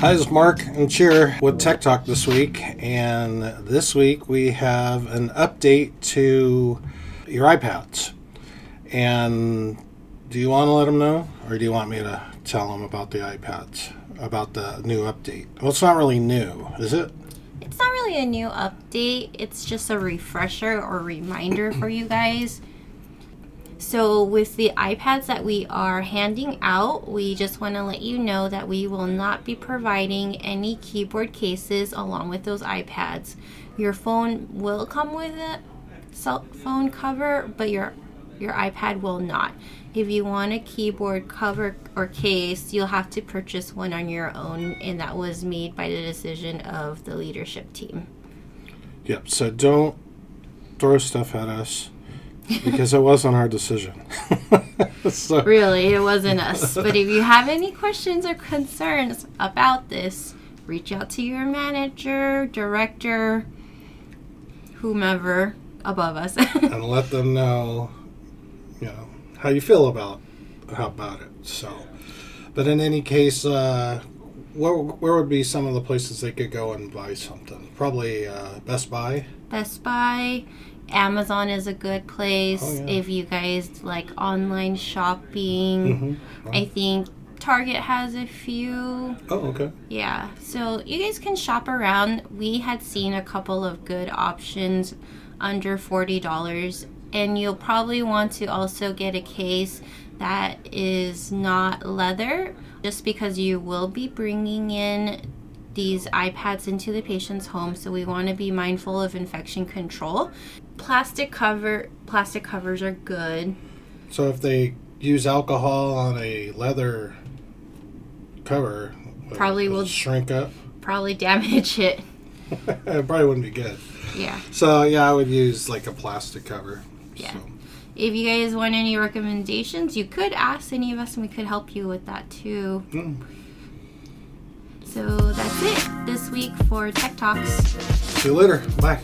Hi, this is Mark and Cheer with Tech Talk this week. And this week we have an update to your iPads. And do you want to let them know? Or do you want me to tell them about the iPads, about the new update? Well, it's not really new, is it? It's not really a new update, it's just a refresher or reminder for you guys. So, with the iPads that we are handing out, we just want to let you know that we will not be providing any keyboard cases along with those iPads. Your phone will come with a cell phone cover, but your your iPad will not. If you want a keyboard cover or case, you'll have to purchase one on your own, and that was made by the decision of the leadership team. Yep. So don't throw stuff at us because it wasn't our decision. so, Really, it wasn't us. But if you have any questions or concerns about this, reach out to your manager, director, whomever above us. and let them know, you know, how you feel about how about it. So, but in any case, uh, where where would be some of the places they could go and buy something? Probably uh, Best Buy. Best Buy, Amazon is a good place Oh, yeah. if you guys like online shopping. Mm-hmm. I think Target has a few. Oh, okay. Yeah, so you guys can shop around. We had seen a couple of good options under $40, and you'll probably want to also get a case that is not leather, just because you will be bringing in these iPads into the patient's home, so we want to be mindful of infection control. Plastic cover plastic covers are good. So if they use alcohol on a leather cover, Probably it'll will- shrink up. Probably damage it. it probably wouldn't be good. Yeah. So yeah, I would use like a plastic cover. Yeah. So, If you guys want any recommendations, you could ask any of us and we could help you with that too. mm. So that's it this week for Tech Talks. See you later. Bye.